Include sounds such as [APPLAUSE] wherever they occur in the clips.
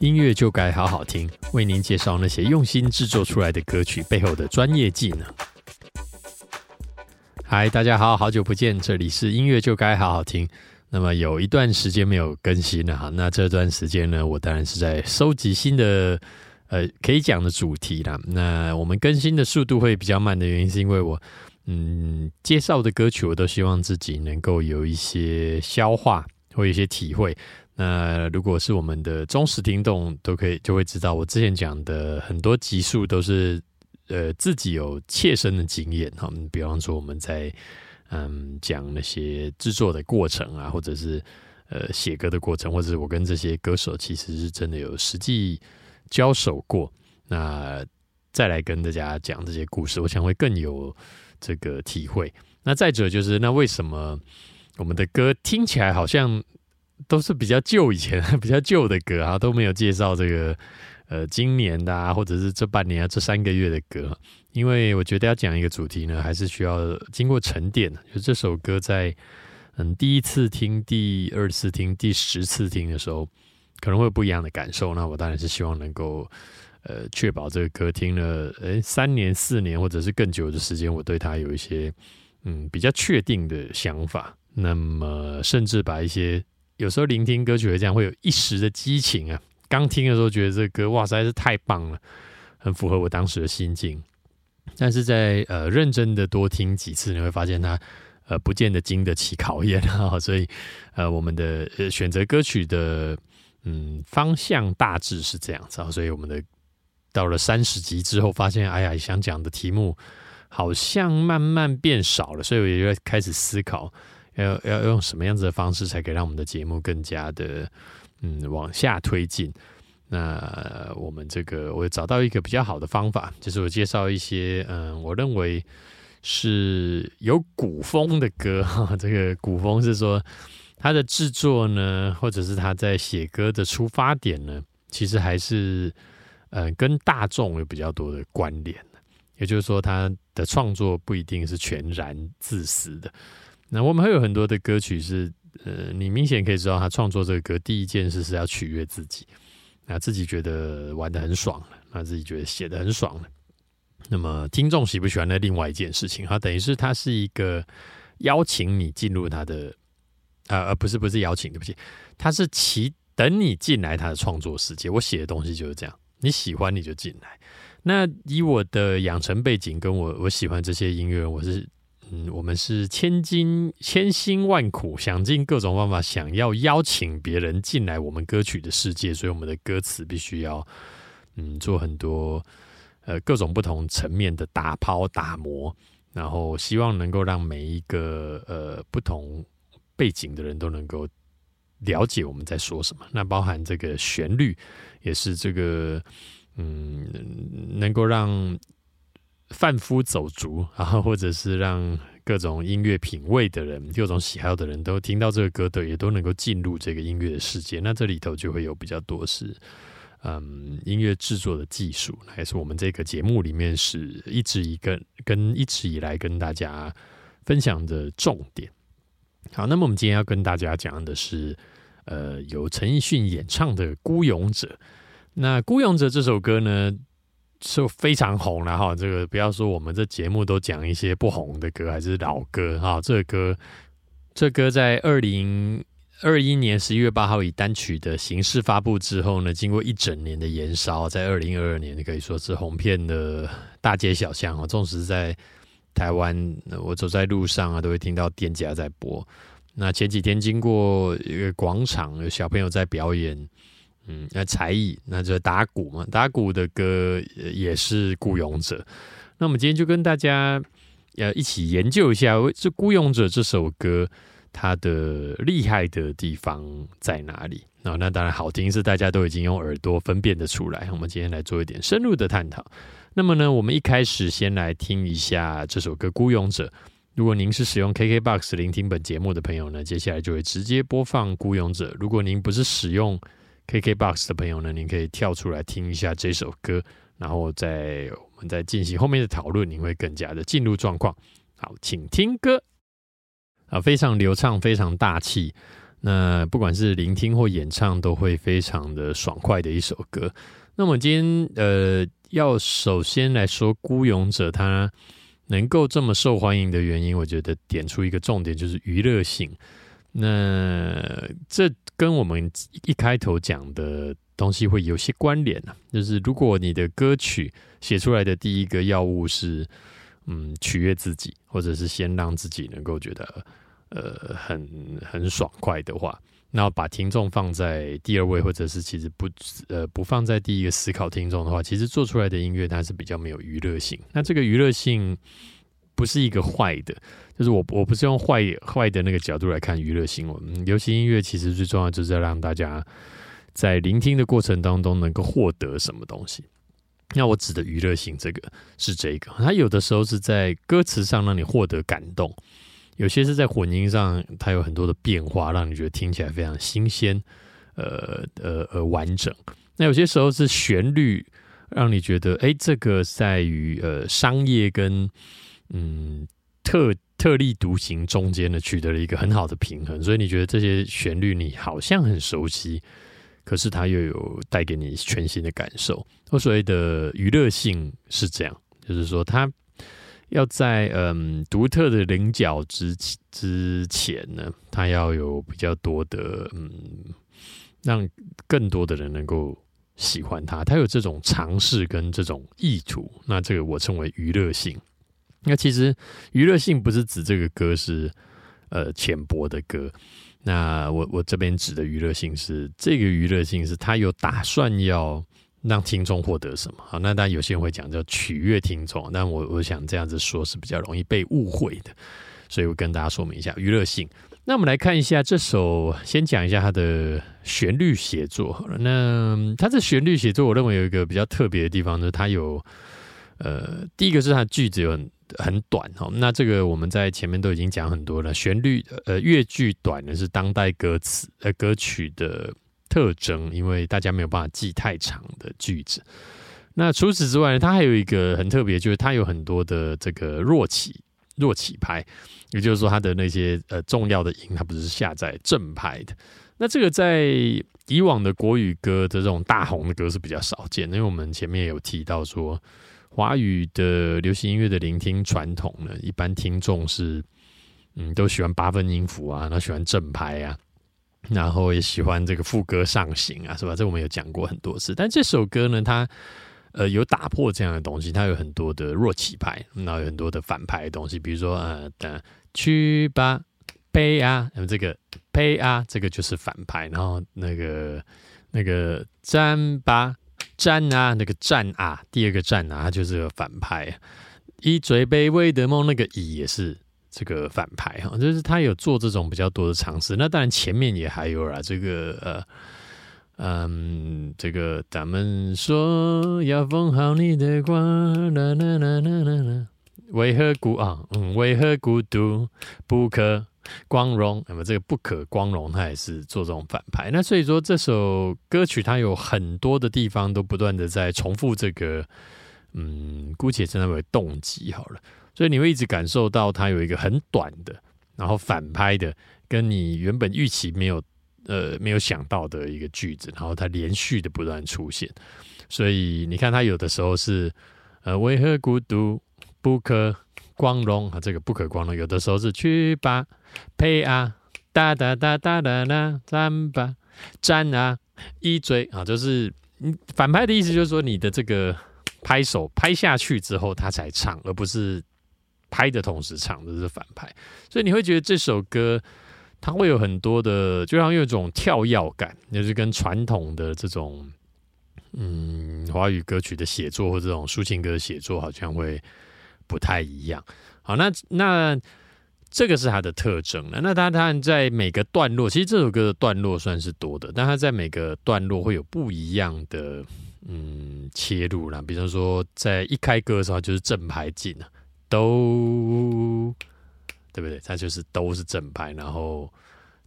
音乐就该好好听，为您介绍那些用心制作出来的歌曲背后的专业技能。嗨，大家好，好久不见，这里是音乐就该好好听。那么有一段时间没有更新了哈，那这段时间呢，我当然是在收集新的呃可以讲的主题啦。那我们更新的速度会比较慢的原因，是因为我嗯介绍的歌曲，我都希望自己能够有一些消化或一些体会。那如果是我们的忠实听众，都可以就会知道，我之前讲的很多集数都是呃自己有切身的经验哈。比方说我们在嗯讲那些制作的过程啊，或者是呃写歌的过程，或者是我跟这些歌手其实是真的有实际交手过。那再来跟大家讲这些故事，我想会更有这个体会。那再者就是，那为什么我们的歌听起来好像？都是比较旧以前、[LAUGHS] 比较旧的歌啊，都没有介绍这个呃今年的啊，或者是这半年啊、这三个月的歌。因为我觉得要讲一个主题呢，还是需要经过沉淀的。就这首歌在嗯第一次听、第二次听、第十次听的时候，可能会有不一样的感受。那我当然是希望能够呃确保这个歌听了诶三年、四年或者是更久的时间，我对它有一些嗯比较确定的想法。那么甚至把一些有时候聆听歌曲会这样，会有一时的激情啊！刚听的时候觉得这歌哇实在是太棒了，很符合我当时的心境。但是在呃认真的多听几次，你会发现它呃不见得经得起考验啊。[LAUGHS] 所以呃我们的呃选择歌曲的嗯方向大致是这样子啊。所以我们的到了三十集之后，发现哎呀想讲的题目好像慢慢变少了，所以我就开始思考。要要用什么样子的方式，才可以让我们的节目更加的嗯往下推进？那我们这个我找到一个比较好的方法，就是我介绍一些嗯，我认为是有古风的歌哈。这个古风是说它的制作呢，或者是他在写歌的出发点呢，其实还是呃跟大众有比较多的关联也就是说，他的创作不一定是全然自私的。那我们还有很多的歌曲是，呃，你明显可以知道他创作这个歌第一件事是要取悦自己，那自己觉得玩的很爽了，那自己觉得写的很爽了。那么听众喜不喜欢的另外一件事情，它等于是他是一个邀请你进入他的，啊，而不是不是邀请，对不起，他是期等你进来他的创作世界。我写的东西就是这样，你喜欢你就进来。那以我的养成背景，跟我我喜欢这些音乐，我是。嗯，我们是千金千辛万苦，想尽各种办法，想要邀请别人进来我们歌曲的世界，所以我们的歌词必须要嗯做很多呃各种不同层面的打抛打磨，然后希望能够让每一个呃不同背景的人都能够了解我们在说什么。那包含这个旋律，也是这个嗯能够让。贩夫走卒 [LAUGHS] 啊，或者是让各种音乐品味的人、各种喜好的人都听到这个歌的，也都能够进入这个音乐的世界。那这里头就会有比较多是，嗯，音乐制作的技术，还是我们这个节目里面是一直一个跟一直以来跟大家分享的重点。好，那么我们今天要跟大家讲的是，呃，由陈奕迅演唱的《孤勇者》。那《孤勇者》这首歌呢？就非常红了哈，这个不要说我们这节目都讲一些不红的歌，还是老歌哈。这歌，这歌在二零二一年十一月八号以单曲的形式发布之后呢，经过一整年的延烧，在二零二二年可以说是红遍的大街小巷啊。纵使在台湾，我走在路上啊，都会听到店家在播。那前几天经过一个广场，有小朋友在表演。嗯，那才艺，那就打鼓嘛。打鼓的歌也是《孤勇者》。那我们今天就跟大家呃一起研究一下这《孤勇者》这首歌它的厉害的地方在哪里。那那当然好听是大家都已经用耳朵分辨的出来。我们今天来做一点深入的探讨。那么呢，我们一开始先来听一下这首歌《孤勇者》。如果您是使用 KKBOX 聆听本节目的朋友呢，接下来就会直接播放《孤勇者》。如果您不是使用 KKBOX 的朋友呢，您可以跳出来听一下这首歌，然后在我们再进行后面的讨论，你会更加的进入状况。好，请听歌啊，非常流畅，非常大气。那不管是聆听或演唱，都会非常的爽快的一首歌。那么今天呃，要首先来说《孤勇者》，他能够这么受欢迎的原因，我觉得点出一个重点就是娱乐性。那这跟我们一开头讲的东西会有些关联啊，就是如果你的歌曲写出来的第一个要务是嗯取悦自己，或者是先让自己能够觉得呃很很爽快的话。那把听众放在第二位，或者是其实不呃不放在第一个思考听众的话，其实做出来的音乐它是比较没有娱乐性。那这个娱乐性不是一个坏的，就是我我不是用坏坏的那个角度来看娱乐新闻。流行音乐其实最重要就是要让大家在聆听的过程当中能够获得什么东西。那我指的娱乐性，这个是这个，它有的时候是在歌词上让你获得感动。有些是在混音上，它有很多的变化，让你觉得听起来非常新鲜，呃呃呃完整。那有些时候是旋律，让你觉得，哎，这个在于呃商业跟嗯特特立独行中间呢，取得了一个很好的平衡。所以你觉得这些旋律你好像很熟悉，可是它又有带给你全新的感受。我所谓的娱乐性是这样，就是说它。要在嗯独特的棱角之之前呢，它要有比较多的嗯，让更多的人能够喜欢它。它有这种尝试跟这种意图，那这个我称为娱乐性。那其实娱乐性不是指这个歌是呃浅薄的歌，那我我这边指的娱乐性是这个娱乐性是它有打算要。让听众获得什么？好，那当然有些人会讲叫取悦听众，但我我想这样子说是比较容易被误会的，所以我跟大家说明一下娱乐性。那我们来看一下这首，先讲一下它的旋律写作。好了，那它的旋律写作，我认为有一个比较特别的地方，就是它有呃，第一个是它的句子有很很短哈。那这个我们在前面都已经讲很多了，旋律呃越句短的是当代歌词呃歌曲的。特征，因为大家没有办法记太长的句子。那除此之外，它还有一个很特别，就是它有很多的这个弱起弱起拍，也就是说，它的那些呃重要的音，它不是下载正拍的。那这个在以往的国语歌的这种大红的歌是比较少见，因为我们前面有提到说，华语的流行音乐的聆听传统呢，一般听众是嗯都喜欢八分音符啊，那喜欢正拍啊。然后也喜欢这个副歌上行啊，是吧？这我们有讲过很多次。但这首歌呢，它呃有打破这样的东西，它有很多的弱起拍，然后有很多的反拍的东西，比如说呃的去吧呸啊，那么这个呸啊，这个就是反拍。然后那个那个战吧战啊，那个战啊，第二个战啊，它就是个反派。以最卑微的梦，那个乙也是。这个反派哈，就是他有做这种比较多的尝试。那当然前面也还有啦，这个呃嗯，这个咱们说要封好你的光，啦啦啦啦啦啦，为何孤啊？嗯，为何孤独不可光荣？那么这个不可光荣，他也是做这种反派。那所以说这首歌曲它有很多的地方都不断的在重复这个，嗯，姑且称它为动机好了。所以你会一直感受到它有一个很短的，然后反拍的，跟你原本预期没有呃没有想到的一个句子，然后它连续的不断出现。所以你看，它有的时候是呃为何孤独不可光荣啊？这个不可光荣，有的时候是去吧呸啊哒哒哒哒哒哒站吧站啊一追啊，就是反拍的意思，就是说你的这个拍手拍下去之后，他才唱，而不是。拍的同时唱的是反拍，所以你会觉得这首歌它会有很多的，就像有一种跳跃感，就是跟传统的这种嗯华语歌曲的写作或这种抒情歌写作好像会不太一样。好，那那这个是它的特征了。那它当然在每个段落，其实这首歌的段落算是多的，但它在每个段落会有不一样的嗯切入啦。比如说在一开歌的时候就是正拍进了。都对不对？它就是都是正拍，然后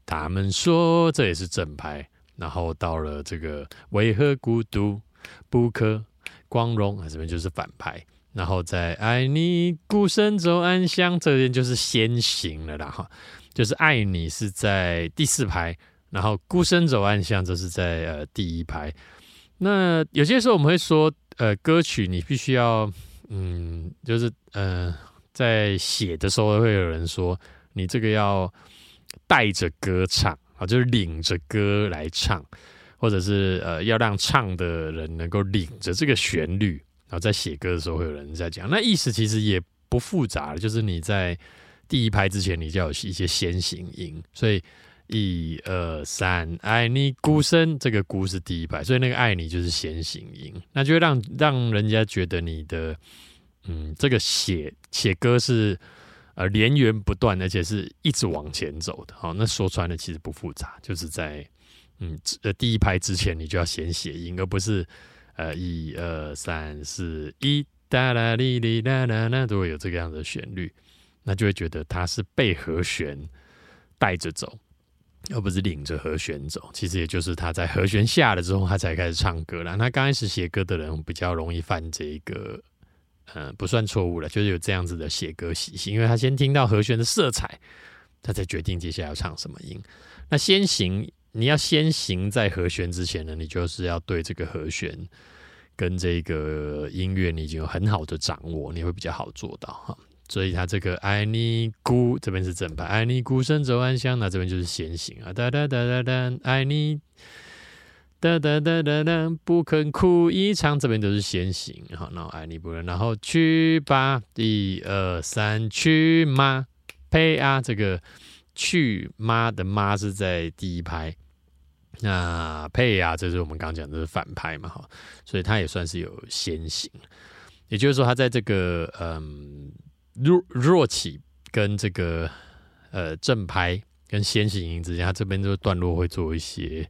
他们说这也是正拍，然后到了这个为何孤独不可光荣啊，这边就是反派，然后在爱你孤身走暗巷这边就是先行了啦哈。就是爱你是在第四排，然后孤身走暗巷这是在呃第一排。那有些时候我们会说，呃，歌曲你必须要，嗯，就是呃，在写的时候会有人说，你这个要带着歌唱啊，就是领着歌来唱，或者是呃，要让唱的人能够领着这个旋律，然后在写歌的时候会有人在讲，那意思其实也不复杂，就是你在第一拍之前，你就要有一些先行音，所以。一二三，爱你孤身，这个孤是第一排，所以那个爱你就是先行音，那就会让让人家觉得你的，嗯，这个写写歌是呃连源不断，而且是一直往前走的。好，那说穿了其实不复杂，就是在嗯呃第一排之前你就要先写音，而不是呃一二三四一哒啦哩哩啦啦啦都会有这个样子的旋律，那就会觉得它是被和弦带着走。而不是领着和弦走，其实也就是他在和弦下了之后，他才开始唱歌了。那刚开始写歌的人比较容易犯这个，呃，不算错误了，就是有这样子的写歌习性，因为他先听到和弦的色彩，他才决定接下来要唱什么音。那先行，你要先行在和弦之前呢，你就是要对这个和弦跟这个音乐，你已经有很好的掌握，你会比较好做到哈。所以他这个爱你孤这边是正拍，爱你孤身走暗巷，那这边就是先行啊，哒哒哒哒哒，爱你哒哒哒哒哒，不肯哭一场，这边都是先行，好，那爱你不能，然后去吧，一二三，去吗？呸啊，这个去妈的妈是在第一拍，那配啊，这是我们刚讲的是反拍嘛，哈，所以他也算是有先行，也就是说，他在这个嗯。弱弱起跟这个呃正拍跟先行音之间，他这边这个段落会做一些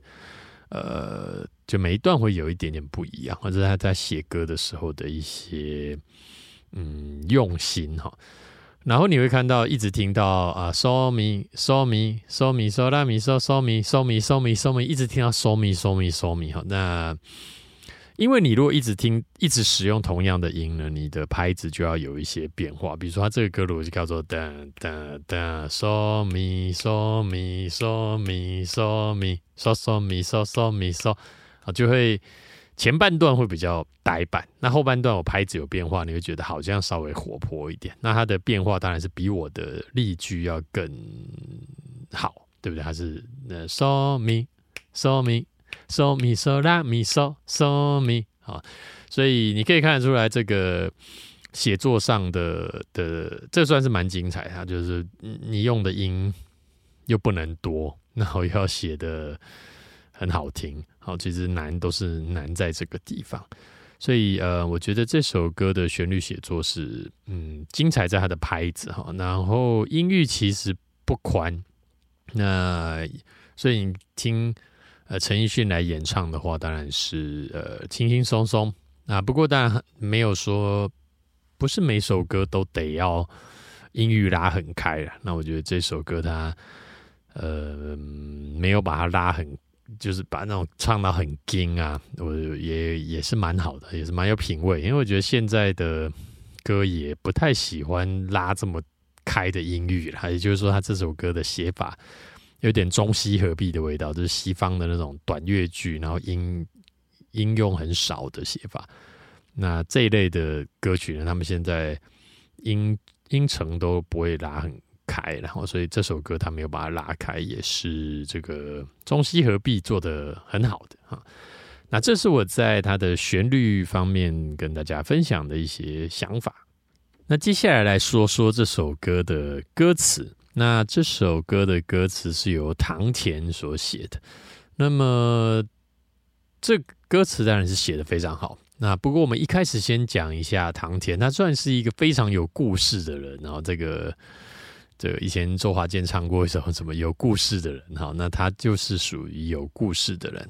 呃，就每一段会有一点点不一样，或者他在写歌的时候的一些嗯用心哈。然后你会看到一直听到啊，so me so me so me so la me so so me so me so me so me，一直听到 so me so me so me 哈，那。因为你如果一直听、一直使用同样的音呢，你的拍子就要有一些变化。比如说，它这个歌路就叫做哒哒哒，so mi so mi so mi so mi so so mi so so mi so，啊，就会前半段会比较呆板，那后半段我拍子有变化，你会觉得好像稍微活泼一点。那它的变化当然是比我的例句要更好，对不对？它是那 so mi so mi。so mi so la mi so so mi 啊，所以你可以看得出来，这个写作上的的这算是蛮精彩。它就是你用的音又不能多，然后又要写的很好听。好，其实难都是难在这个地方。所以呃，我觉得这首歌的旋律写作是嗯精彩在它的拍子哈，然后音域其实不宽。那所以你听。呃，陈奕迅来演唱的话，当然是呃轻轻松松啊。不过当然没有说不是每首歌都得要音域拉很开了。那我觉得这首歌它呃没有把它拉很，就是把那种唱到很惊啊，我也也是蛮好的，也是蛮有品味。因为我觉得现在的歌也不太喜欢拉这么开的音域了，也就是说，他这首歌的写法。有点中西合璧的味道，就是西方的那种短乐句，然后音音用很少的写法。那这一类的歌曲呢，他们现在音音程都不会拉很开，然后所以这首歌他没有把它拉开，也是这个中西合璧做的很好的哈。那这是我在它的旋律方面跟大家分享的一些想法。那接下来来说说这首歌的歌词。那这首歌的歌词是由唐田所写的，那么这歌词当然是写的非常好。那不过我们一开始先讲一下唐田，他算是一个非常有故事的人。然后这个这个以前周华健唱过一首什么有故事的人，哈，那他就是属于有故事的人。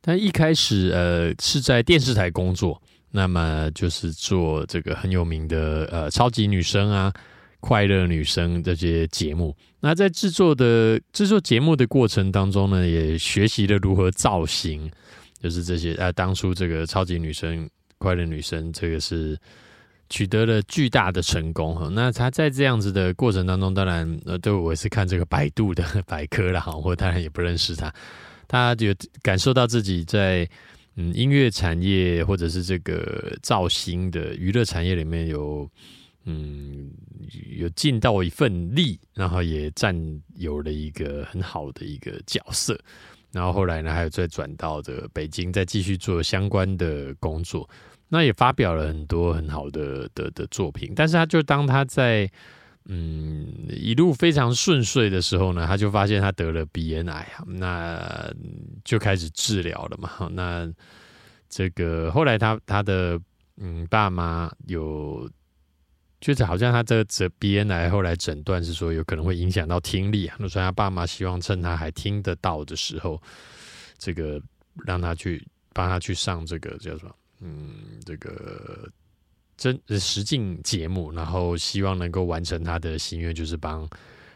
他一开始呃是在电视台工作，那么就是做这个很有名的呃超级女生啊。快乐女生这些节目，那在制作的制作节目的过程当中呢，也学习了如何造型，就是这些呃，当初这个超级女生、快乐女生，这个是取得了巨大的成功哈。那他在这样子的过程当中，当然呃，对我是看这个百度的 [LAUGHS] 百科了哈，我当然也不认识他。他就感受到自己在嗯音乐产业或者是这个造星的娱乐产业里面有嗯有尽到一份力，然后也占有了一个很好的一个角色。然后后来呢，还有再转到这个北京，再继续做相关的工作。那也发表了很多很好的的的作品。但是他就当他在嗯一路非常顺遂的时候呢，他就发现他得了鼻咽癌，那就开始治疗了嘛。那这个后来他他的嗯爸妈有。就是好像他这这鼻咽癌后来诊断是说有可能会影响到听力啊，那所以他爸妈希望趁他还听得到的时候，这个让他去帮他去上这个叫什么，嗯，这个真实境节目，然后希望能够完成他的心愿，就是帮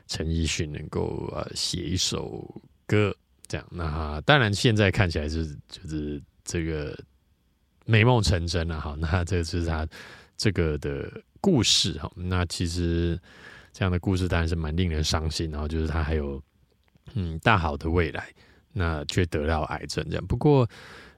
陈奕迅能够呃写一首歌，这样。那当然现在看起来是就是这个美梦成真了哈，那这就是他这个的。故事哈，那其实这样的故事当然是蛮令人伤心。然后就是他还有嗯大好的未来，那却得到癌症这样。不过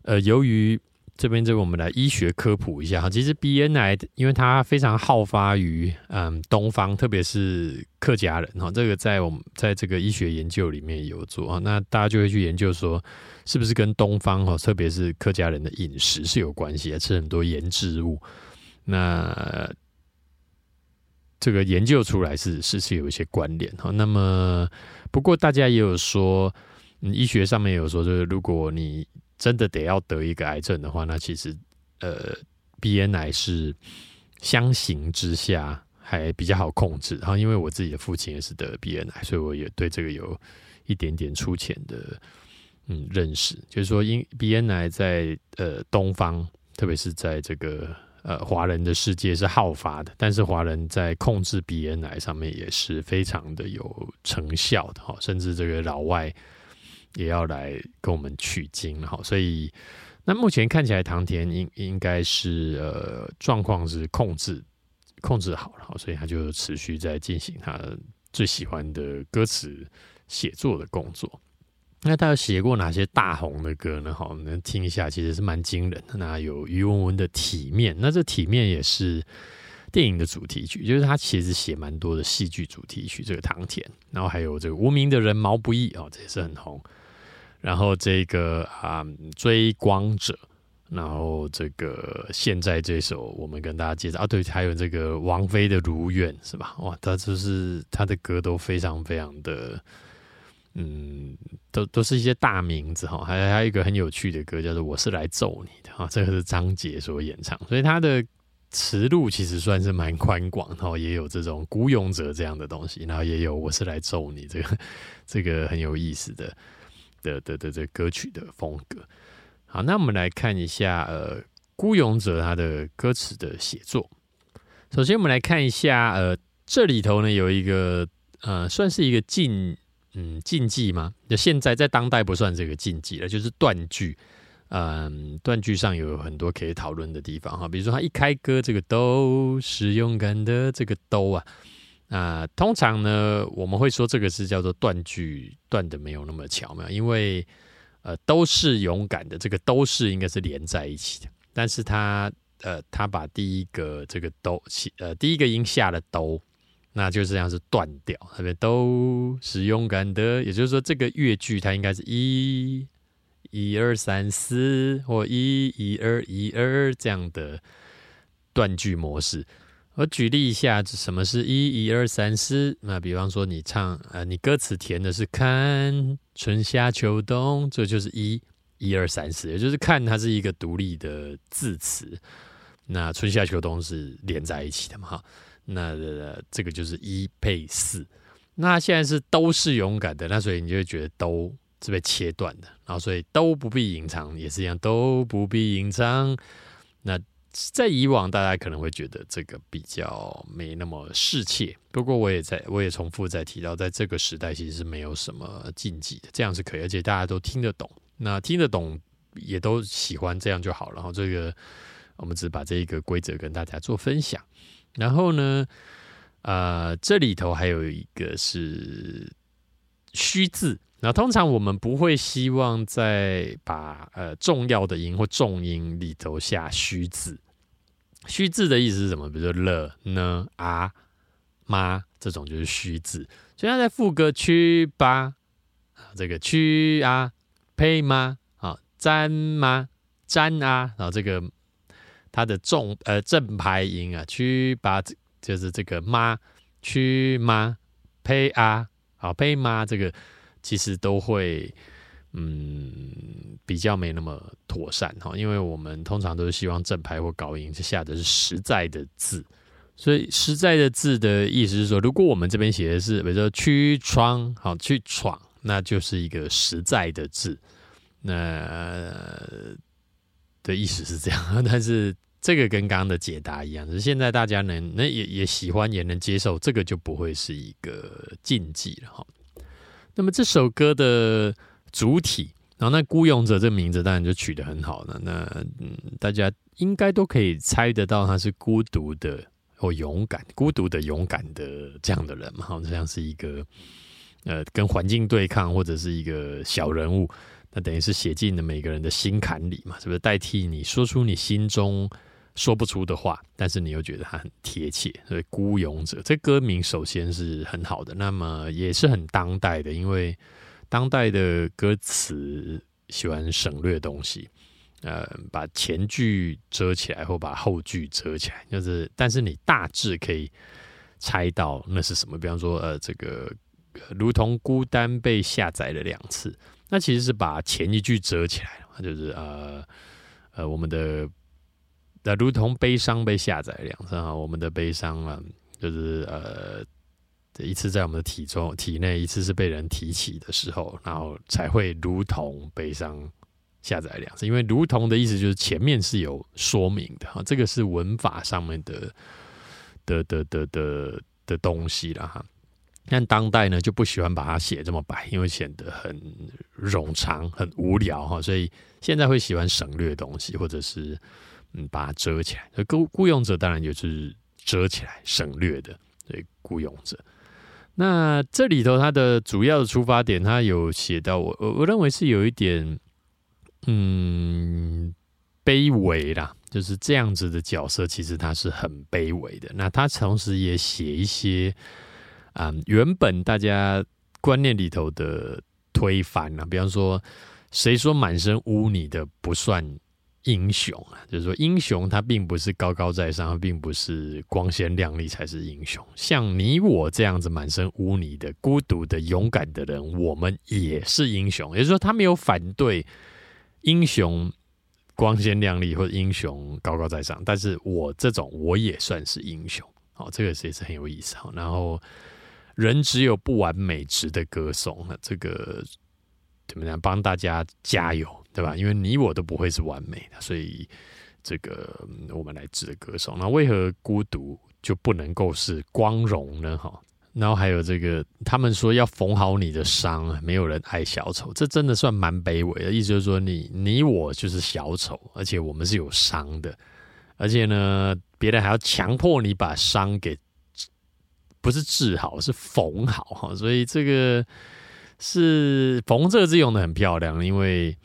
呃，由于这边这个我们来医学科普一下哈，其实鼻咽癌因为它非常好发于嗯东方，特别是客家人哈。这个在我们在这个医学研究里面有做啊，那大家就会去研究说是不是跟东方哈，特别是客家人的饮食是有关系，吃很多腌制物那。这个研究出来是是是有一些关联哈，那么不过大家也有说，医学上面有说，就是如果你真的得要得一个癌症的话，那其实呃鼻咽癌是相形之下还比较好控制。然后因为我自己的父亲也是得鼻咽癌，所以我也对这个有一点点粗浅的嗯认识，就是说因鼻咽癌在呃东方，特别是在这个。呃，华人的世界是好发的，但是华人在控制鼻咽癌上面也是非常的有成效的哈，甚至这个老外也要来跟我们取经哈，所以那目前看起来唐田应应该是呃状况是控制控制好了，所以他就持续在进行他最喜欢的歌词写作的工作。那他有写过哪些大红的歌呢？好，我们听一下，其实是蛮惊人的。那有于文文的《体面》，那这《体面》也是电影的主题曲，就是他其实写蛮多的戏剧主题曲。这个唐田，然后还有这个《无名的人》毛不易哦，这也是很红。然后这个啊，《追光者》，然后这个现在这首我们跟大家介绍啊，对，还有这个王菲的《如愿》，是吧？哇，他就是他的歌都非常非常的。嗯，都都是一些大名字哈，还还有一个很有趣的歌叫做《我是来揍你的》哈，这个是张杰所演唱，所以他的词路其实算是蛮宽广，然后也有这种孤勇者这样的东西，然后也有我是来揍你这个 [LAUGHS] 这个很有意思的的的的这歌曲的风格。好，那我们来看一下呃孤勇者他的歌词的写作。首先我们来看一下呃这里头呢有一个呃算是一个禁。嗯，禁忌吗？就现在在当代不算这个禁忌了，就是断句。嗯，断句上有很多可以讨论的地方哈。比如说他一开歌，这个都是勇敢的，这个都啊啊，通常呢我们会说这个是叫做断句，断的没有那么巧妙，因为呃都是勇敢的，这个都是应该是连在一起的，但是他呃他把第一个这个都呃第一个音下了都。那就这样是断掉，那边都是勇敢的，也就是说这个乐句它应该是一、一二三四或一、一二一二这样的断句模式。我举例一下，什么是一、一二三四？那比方说你唱，呃，你歌词填的是看春夏秋冬，这就是一、一二三四，也就是看它是一个独立的字词。那春夏秋冬是连在一起的嘛？哈。那这个就是一配四，那现在是都是勇敢的，那所以你就会觉得都是被切断的，然后所以都不必隐藏也是一样，都不必隐藏。那在以往大家可能会觉得这个比较没那么适切，不过我也在我也重复在提到，在这个时代其实是没有什么禁忌的，这样是可以，而且大家都听得懂，那听得懂也都喜欢这样就好了。然后这个。我们只把这一个规则跟大家做分享。然后呢，呃，这里头还有一个是虚字。那通常我们不会希望在把呃重要的音或重音里头下虚字。虚字的意思是什么？比如说了、呢、啊、妈这种就是虚字。所以他在副歌区吧啊，这个区啊、配吗啊、沾吗、沾啊，然后这个它的重呃正牌音啊，区吧就是这个妈、区妈、呸啊、好呸妈这个。其实都会，嗯，比较没那么妥善哈，因为我们通常都是希望正拍或高音是下的是实在的字，所以实在的字的意思是说，如果我们这边写的是比如说去闯，好去闯，那就是一个实在的字，那的意思是这样，[LAUGHS] 但是这个跟刚刚的解答一样，是现在大家能那也也喜欢也能接受，这个就不会是一个禁忌了哈。那么这首歌的主体，然后那孤勇者这名字当然就取得很好了。那嗯，大家应该都可以猜得到他是孤独的或勇敢，孤独的勇敢的这样的人嘛，好像是一个呃跟环境对抗或者是一个小人物，那等于是写进了每个人的心坎里嘛，是不是代替你说出你心中？说不出的话，但是你又觉得它很贴切，所以《孤勇者》这歌名首先是很好的，那么也是很当代的，因为当代的歌词喜欢省略东西，呃，把前句遮起来或把后句遮起来，就是但是你大致可以猜到那是什么，比方说呃，这个如同孤单被下载了两次，那其实是把前一句遮起来了，就是呃呃我们的。那如同悲伤被下载两次啊，我们的悲伤啊，就是呃，一次在我们的体中体内，一次是被人提起的时候，然后才会如同悲伤下载两次。因为如同的意思就是前面是有说明的哈，这个是文法上面的的的的的的东西了哈。但当代呢就不喜欢把它写这么白，因为显得很冗长、很无聊哈，所以现在会喜欢省略东西，或者是。嗯，把它遮起来。那雇雇佣者当然就是遮起来、省略的。对，雇佣者。那这里头它的主要的出发点，它有写到我我我认为是有一点嗯卑微啦，就是这样子的角色，其实他是很卑微的。那他同时也写一些啊原本大家观念里头的推翻啊，比方说谁说满身污泥的不算。英雄啊，就是说，英雄他并不是高高在上，并不是光鲜亮丽才是英雄。像你我这样子满身污泥的、孤独的、勇敢的人，我们也是英雄。也就是说，他没有反对英雄光鲜亮丽或者英雄高高在上，但是我这种我也算是英雄。好，这个也是很有意思。好，然后人只有不完美值得歌颂。那这个怎么样？帮大家加油。对吧？因为你我都不会是完美的，所以这个我们来指的歌手。那为何孤独就不能够是光荣呢？哈，然后还有这个，他们说要缝好你的伤，没有人爱小丑，这真的算蛮卑微的。意思就是说，你你我就是小丑，而且我们是有伤的，而且呢，别人还要强迫你把伤给不是治好，是缝好哈。所以这个是缝这个字用的很漂亮，因为。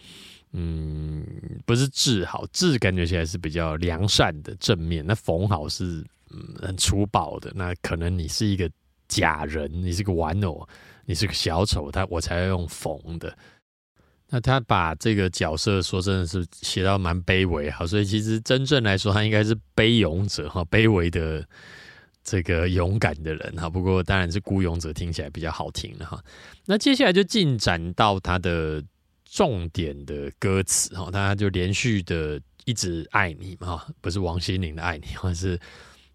嗯，不是治好，治感觉起来是比较良善的正面，那缝好是嗯很粗暴的。那可能你是一个假人，你是个玩偶，你是个小丑，他我才要用缝的。那他把这个角色说真的是写到蛮卑微哈，所以其实真正来说，他应该是卑勇者哈，卑微的这个勇敢的人哈。不过当然是孤勇者听起来比较好听了哈。那接下来就进展到他的。重点的歌词哈，他就连续的一直爱你嘛，不是王心凌的爱你，而是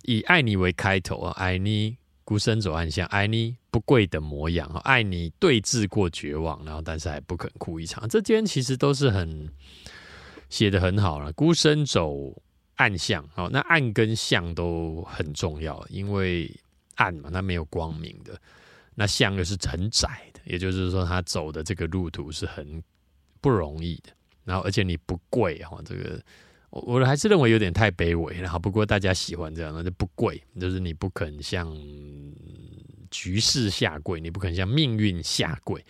以爱你为开头啊，爱你孤身走暗巷，爱你不跪的模样爱你对峙过绝望，然后但是还不肯哭一场，这间其实都是很写的很好了。孤身走暗巷，哦，那暗跟巷都很重要，因为暗嘛，它没有光明的；那巷又是很窄的，也就是说，他走的这个路途是很。不容易的，然后而且你不跪哈，这个我我还是认为有点太卑微了。不过大家喜欢这样，那就不跪，就是你不肯向局势下跪，你不肯向命运下跪。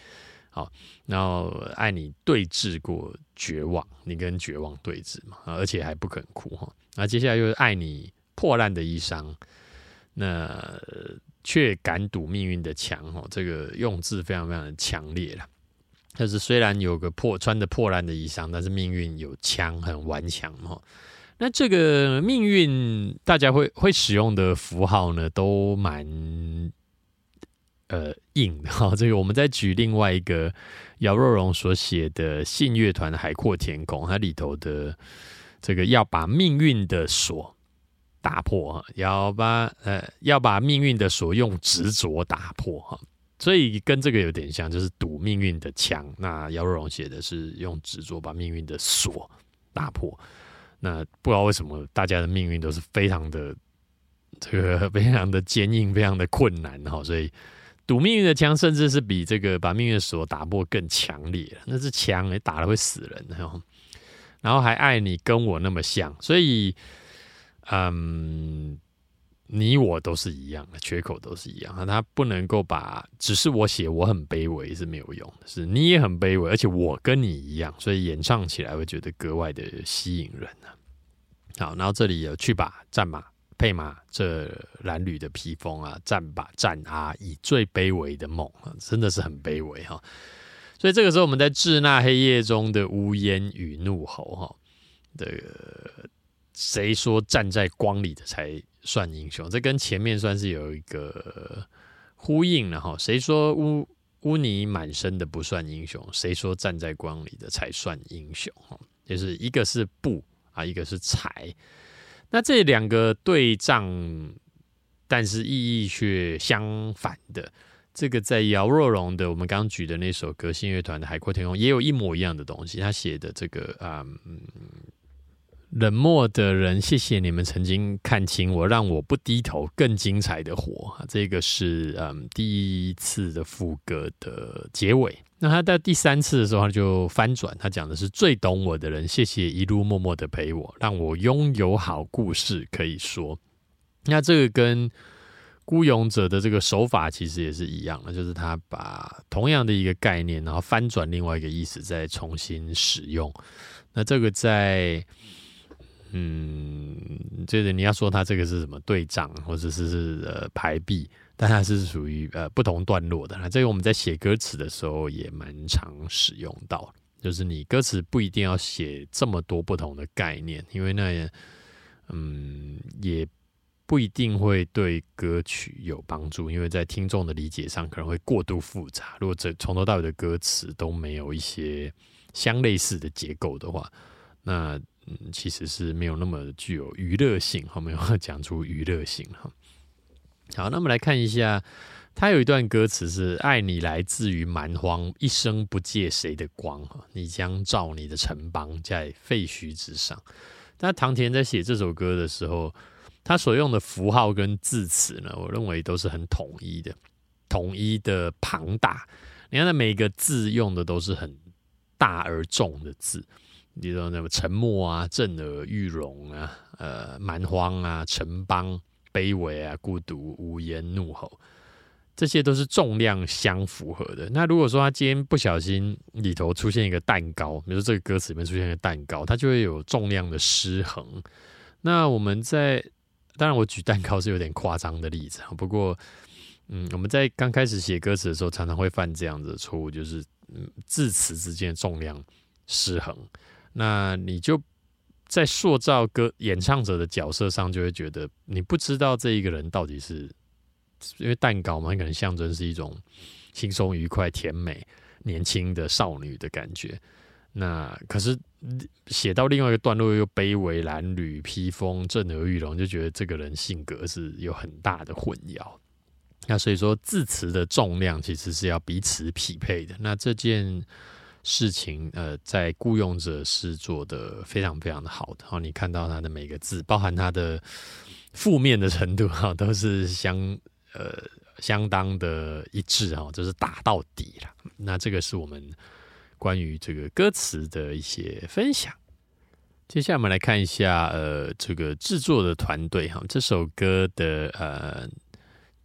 好，然后爱你对峙过绝望，你跟绝望对峙嘛，而且还不肯哭哈。那接下来又是爱你破烂的衣裳，那却敢赌命运的墙哈。这个用字非常非常的强烈了。就是虽然有个破穿的破烂的衣裳，但是命运有枪，很顽强哈。那这个命运，大家会会使用的符号呢，都蛮呃硬的哈。这个我们再举另外一个姚若龙所写的信乐团《海阔天空》，它里头的这个要把命运的锁打破，要把呃要把命运的锁用执着打破哈。所以跟这个有点像，就是赌命运的枪。那姚若龙写的是用执着把命运的锁打破。那不知道为什么大家的命运都是非常的这个非常的坚硬，非常的困难哈。所以赌命运的枪，甚至是比这个把命运的锁打破更强烈。那是枪，你打了会死人哈。然后还爱你跟我那么像，所以嗯。你我都是一样的，缺口都是一样。他不能够把，只是我写我很卑微是没有用的，是你也很卑微，而且我跟你一样，所以演唱起来会觉得格外的吸引人呢。好，然后这里有去吧，战马配马，这褴褛的披风啊，战吧战啊，以最卑微的梦啊，真的是很卑微哈。所以这个时候我们在至那黑夜中的呜咽与怒吼哈，这个谁说站在光里的才？算英雄，这跟前面算是有一个呼应了哈。谁说污污泥满身的不算英雄？谁说站在光里的才算英雄？哈，就是一个是布啊，一个是财。那这两个对仗，但是意义却相反的。这个在姚若龙的我们刚举的那首歌，新乐团的《海阔天空》也有一模一样的东西。他写的这个啊。冷漠的人，谢谢你们曾经看清我，让我不低头，更精彩的活。这个是嗯第一次的副歌的结尾。那他在第三次的时候，他就翻转，他讲的是最懂我的人，谢谢一路默默的陪我，让我拥有好故事可以说。那这个跟孤勇者的这个手法其实也是一样的，就是他把同样的一个概念，然后翻转另外一个意思，再重新使用。那这个在。嗯，就是你要说它这个是什么对仗，或者是是呃排比，但它是属于呃不同段落的。这个我们在写歌词的时候也蛮常使用到，就是你歌词不一定要写这么多不同的概念，因为那嗯也不一定会对歌曲有帮助，因为在听众的理解上可能会过度复杂。如果这从头到尾的歌词都没有一些相类似的结构的话，那。嗯，其实是没有那么具有娱乐性，后面要讲出娱乐性哈。好，那我们来看一下，他有一段歌词是“爱你来自于蛮荒，一生不借谁的光，你将照你的城邦在废墟之上。”那唐田在写这首歌的时候，他所用的符号跟字词呢，我认为都是很统一的，统一的庞大。你看，那每个字用的都是很大而重的字。比如说那么沉默啊、震耳欲聋啊、呃蛮荒啊、城邦卑微啊、孤独无言怒吼，这些都是重量相符合的。那如果说他今天不小心里头出现一个蛋糕，比如说这个歌词里面出现一个蛋糕，它就会有重量的失衡。那我们在当然我举蛋糕是有点夸张的例子啊，不过嗯，我们在刚开始写歌词的时候，常常会犯这样子的错误，就是嗯字词之间的重量失衡。那你就在塑造歌演唱者的角色上，就会觉得你不知道这一个人到底是因为蛋糕嘛，可能象征是一种轻松愉快、甜美、年轻的少女的感觉。那可是写到另外一个段落，又卑微褴褛、披风、震耳欲聋，就觉得这个人性格是有很大的混淆。那所以说字词的重量其实是要彼此匹配的。那这件。事情呃，在雇佣者是做的非常非常的好的，然后你看到他的每个字，包含他的负面的程度哈，都是相呃相当的一致哈，就是打到底了。那这个是我们关于这个歌词的一些分享。接下来我们来看一下，呃，这个制作的团队哈，这首歌的呃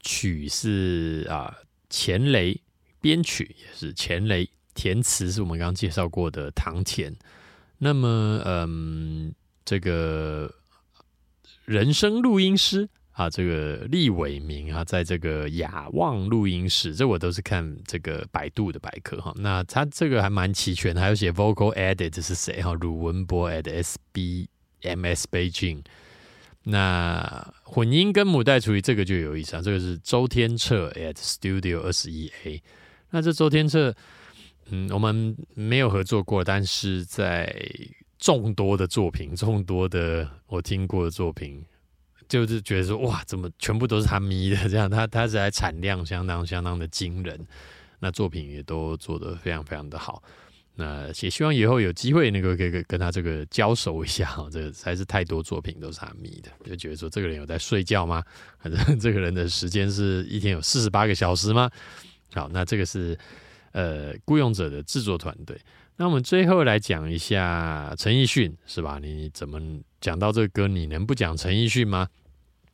曲是啊钱雷编曲也是钱雷，填词是我们刚刚介绍过的唐钱。那么，嗯，这个人声录音师。啊，这个立伟明啊，在这个雅望录音室，这我都是看这个百度的百科哈。那他这个还蛮齐全，还有写 vocal edit 是谁哈？鲁文波 at SBMS Beijing。那混音跟母带处理这个就有意思啊，这个是周天彻 at Studio 二十一 A。那这周天彻，嗯，我们没有合作过，但是在众多的作品，众多的我听过的作品。就是觉得说哇，怎么全部都是他咪的这样？他他是在产量相当相当的惊人，那作品也都做得非常非常的好。那也希望以后有机会那个可以跟跟他这个交手一下。这个还是太多作品都是他迷的，就觉得说这个人有在睡觉吗？[LAUGHS] 反正这个人的时间是一天有四十八个小时吗？[LAUGHS] 好，那这个是呃雇佣者的制作团队。那我们最后来讲一下陈奕迅是吧？你怎么讲到这个歌，你能不讲陈奕迅吗？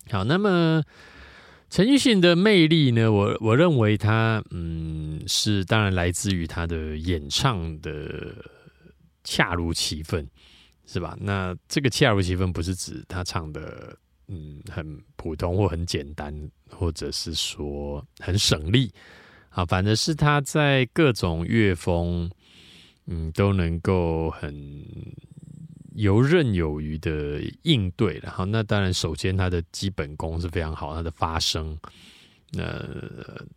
好，那么陈奕迅的魅力呢？我我认为他嗯是当然来自于他的演唱的恰如其分，是吧？那这个恰如其分不是指他唱的嗯很普通或很简单，或者是说很省力啊，反正是他在各种乐风嗯都能够很。游刃有余的应对，然后那当然，首先他的基本功是非常好，他的发声，呃，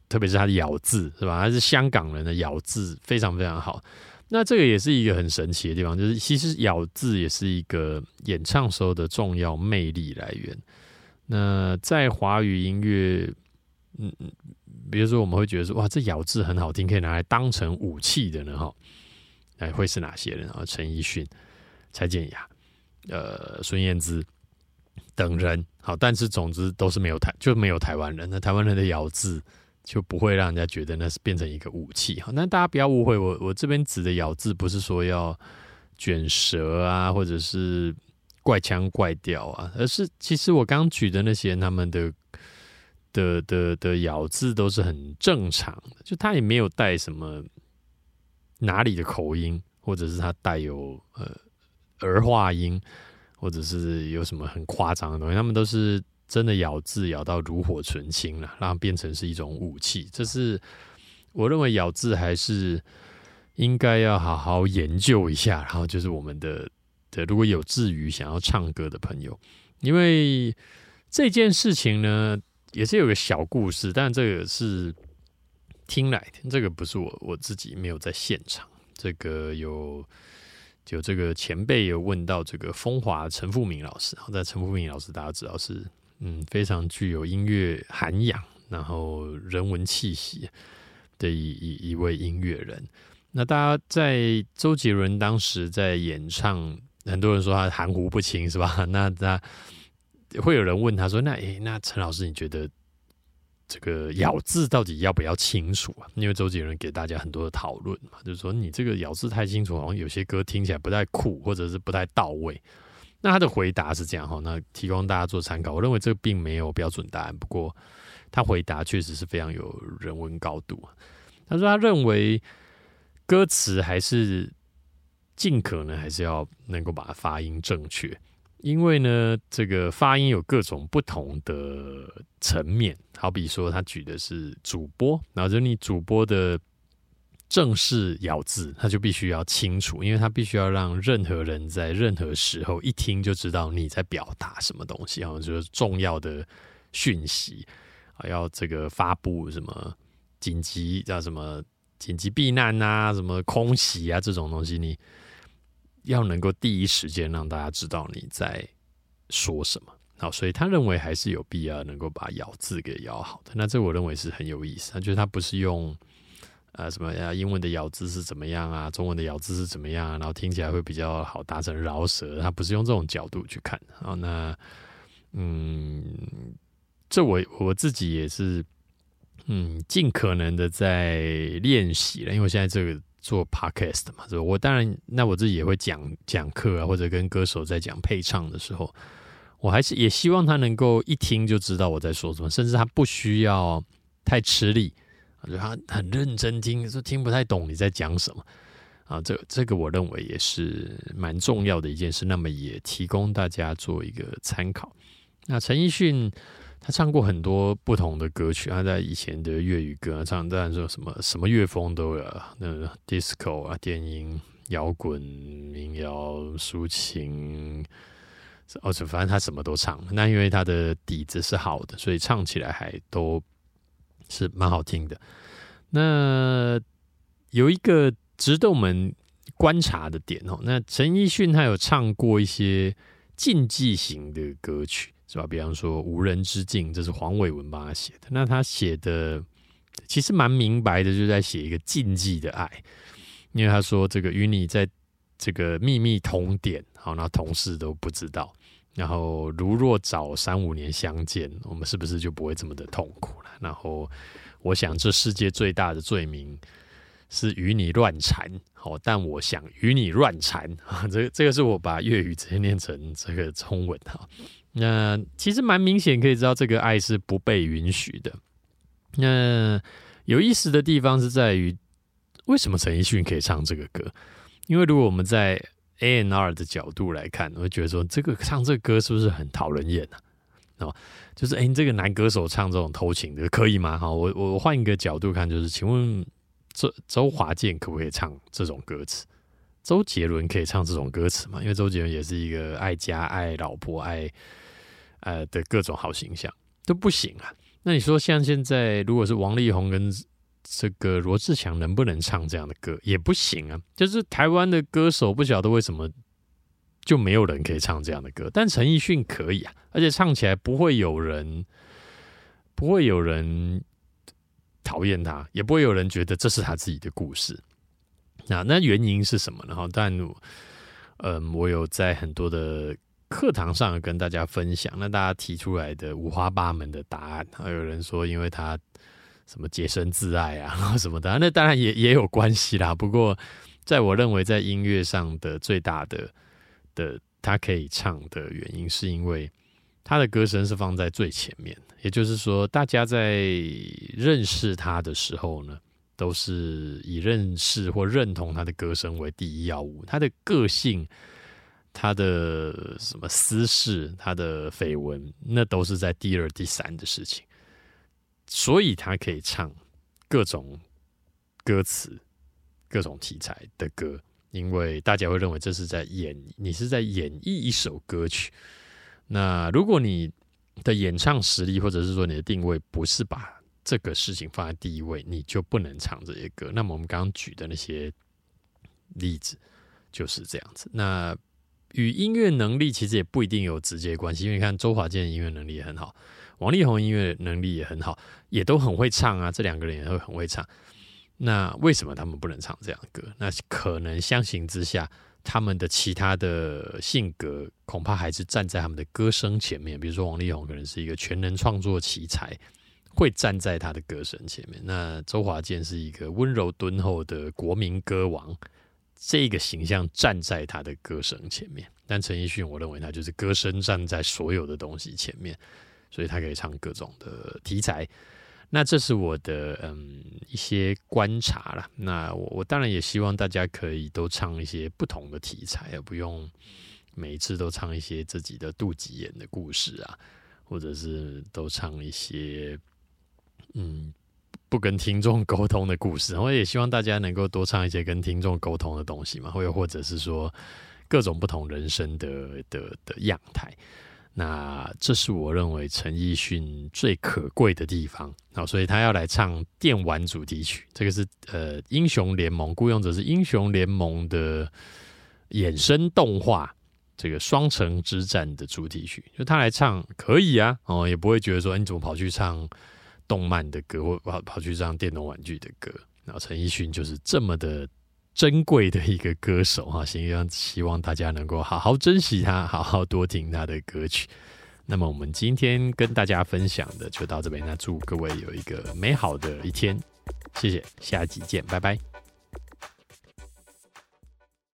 特别是他的咬字，是吧？他是香港人的咬字非常非常好。那这个也是一个很神奇的地方，就是其实咬字也是一个演唱时候的重要魅力来源。那在华语音乐，嗯嗯，比如说我们会觉得说，哇，这咬字很好听，可以拿来当成武器的呢，哈，哎，会是哪些人啊？陈奕迅。蔡健雅、呃孙燕姿等人，好，但是总之都是没有台，就没有台湾人。那台湾人的咬字就不会让人家觉得那是变成一个武器。好，那大家不要误会，我我这边指的咬字不是说要卷舌啊，或者是怪腔怪调啊，而是其实我刚举的那些，他们的的的的咬字都是很正常的，就他也没有带什么哪里的口音，或者是他带有呃。儿化音，或者是有什么很夸张的东西，他们都是真的咬字咬到炉火纯青了，让变成是一种武器。这是我认为咬字还是应该要好好研究一下。然后就是我们的的，如果有志于想要唱歌的朋友，因为这件事情呢，也是有个小故事，但这个是听来的，这个不是我我自己没有在现场，这个有。就这个前辈有问到这个风华陈富明老师，然后在陈富明老师大家知道是嗯非常具有音乐涵养，然后人文气息的一一一位音乐人。那大家在周杰伦当时在演唱，很多人说他含糊不清是吧？[LAUGHS] 那那会有人问他说：“那诶，那陈老师你觉得？”这个咬字到底要不要清楚啊？因为周杰伦给大家很多的讨论嘛，就是说你这个咬字太清楚，好像有些歌听起来不太酷，或者是不太到位。那他的回答是这样哈，那提供大家做参考。我认为这个并没有标准答案，不过他回答确实是非常有人文高度。他说他认为歌词还是尽可能还是要能够把它发音正确。因为呢，这个发音有各种不同的层面，好比说他举的是主播，然后就你主播的正式咬字，他就必须要清楚，因为他必须要让任何人在任何时候一听就知道你在表达什么东西，然后就是重要的讯息啊，要这个发布什么紧急叫什么紧急避难啊，什么空袭啊这种东西，你。要能够第一时间让大家知道你在说什么，好，所以他认为还是有必要能够把咬字给咬好的。那这我认为是很有意思。他觉得他不是用呃什么呀，英文的咬字是怎么样啊，中文的咬字是怎么样，然后听起来会比较好达成饶舌。他不是用这种角度去看。好，那嗯，这我我自己也是嗯尽可能的在练习了，因为现在这个。做 podcast 嘛，是吧？我当然，那我自己也会讲讲课啊，或者跟歌手在讲配唱的时候，我还是也希望他能够一听就知道我在说什么，甚至他不需要太吃力，就他很认真听，就听不太懂你在讲什么啊。这这个我认为也是蛮重要的一件事，那么也提供大家做一个参考。那陈奕迅。他唱过很多不同的歌曲，他在以前的粤语歌唱，当然说什么什么乐风都有，那 disco 啊、电音、摇滚、民谣、抒情，哦，反正他什么都唱。那因为他的底子是好的，所以唱起来还都是蛮好听的。那有一个值得我们观察的点哦，那陈奕迅他有唱过一些竞技型的歌曲。是吧？比方说《无人之境》，这是黄伟文帮他写的。那他写的其实蛮明白的，就在写一个禁忌的爱。因为他说这个与你在这个秘密通点，好，那同事都不知道。然后如若早三五年相见，我们是不是就不会这么的痛苦了？然后我想，这世界最大的罪名是与你乱缠。好，但我想与你乱缠啊。这个这个是我把粤语直接念成这个中文哈。那其实蛮明显，可以知道这个爱是不被允许的。那有意思的地方是在于，为什么陈奕迅可以唱这个歌？因为如果我们在 A N R 的角度来看，我会觉得说，这个唱这个歌是不是很讨人厌呢？哦，就是哎，这个男歌手唱这种偷情的可以吗？哈，我我换一个角度看，就是请问周周华健可不可以唱这种歌词？周杰伦可以唱这种歌词吗？因为周杰伦也是一个爱家、爱老婆、爱。呃的各种好形象都不行啊。那你说像现在，如果是王力宏跟这个罗志祥能不能唱这样的歌，也不行啊。就是台湾的歌手不晓得为什么就没有人可以唱这样的歌，但陈奕迅可以啊，而且唱起来不会有人不会有人讨厌他，也不会有人觉得这是他自己的故事。那那原因是什么呢？哈，但嗯，我有在很多的。课堂上跟大家分享，那大家提出来的五花八门的答案，还有人说因为他什么洁身自爱啊 [LAUGHS] 什么的，那当然也也有关系啦。不过，在我认为，在音乐上的最大的的他可以唱的原因，是因为他的歌声是放在最前面也就是说，大家在认识他的时候呢，都是以认识或认同他的歌声为第一要务，他的个性。他的什么私事，他的绯闻，那都是在第二、第三的事情，所以他可以唱各种歌词、各种题材的歌，因为大家会认为这是在演，你是在演绎一首歌曲。那如果你的演唱实力，或者是说你的定位不是把这个事情放在第一位，你就不能唱这些歌。那么我们刚刚举的那些例子就是这样子。那与音乐能力其实也不一定有直接关系，因为你看周华健音乐能力也很好，王力宏音乐能力也很好，也都很会唱啊。这两个人也会很会唱，那为什么他们不能唱这样的歌？那可能相形之下，他们的其他的性格恐怕还是站在他们的歌声前面。比如说王力宏可能是一个全能创作奇才，会站在他的歌声前面。那周华健是一个温柔敦厚的国民歌王。这个形象站在他的歌声前面，但陈奕迅，我认为他就是歌声站在所有的东西前面，所以他可以唱各种的题材。那这是我的嗯一些观察了。那我我当然也希望大家可以都唱一些不同的题材，而不用每一次都唱一些自己的肚脐眼的故事啊，或者是都唱一些嗯。不跟听众沟通的故事，我也希望大家能够多唱一些跟听众沟通的东西嘛，或又或者是说各种不同人生的的的样态。那这是我认为陈奕迅最可贵的地方好，所以他要来唱电玩主题曲，这个是呃英雄联盟雇佣者是英雄联盟的衍生动画这个双城之战的主题曲，就他来唱可以啊，哦也不会觉得说你怎么跑去唱。动漫的歌，或跑跑去唱电动玩具的歌，然后陈奕迅就是这么的珍贵的一个歌手哈，希望希望大家能够好好珍惜他，好好多听他的歌曲。那么我们今天跟大家分享的就到这边，那祝各位有一个美好的一天，谢谢，下集见，拜拜。